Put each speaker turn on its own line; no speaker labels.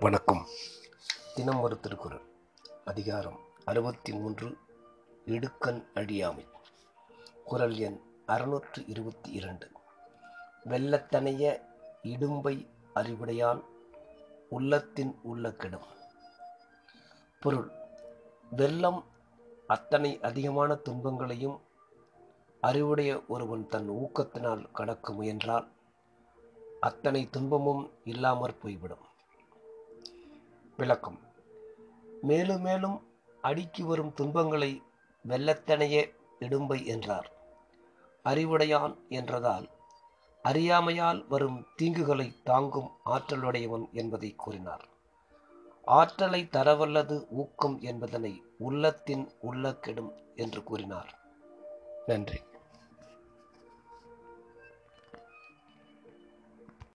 வணக்கம். தினம் ஒரு திருக்குறள். அதிகாரம் அறுபத்தி மூன்று இடுக்கண் அழியாமை குரல் எண் அறுநூற்று இருபத்தி இரண்டு வெள்ளத்தனைய இடும்பை அறிவுடையான் உள்ளத்தின் உள்ள கெடும் பொருள் வெள்ளம் அத்தனை அதிகமான துன்பங்களையும் அறிவுடைய ஒருவன் தன் ஊக்கத்தினால் கடக்க முயன்றால் அத்தனை துன்பமும் இல்லாமற் போய்விடும். விளக்கம். மேலும் மேலும் அடுக்கி வரும் துன்பங்களை வெள்ளத்தனைய இடும்பை என்றார். அறிவுடையான் என்றதால் அறியாமையால் வரும் தீங்குகளை தாங்கும் ஆற்றலுடையவன் என்பதை கூறினார். ஆற்றலை தரவல்லது ஊக்கம் என்பதனை உள்ளத்தின் உள்ள கெடும் என்று கூறினார். நன்றி.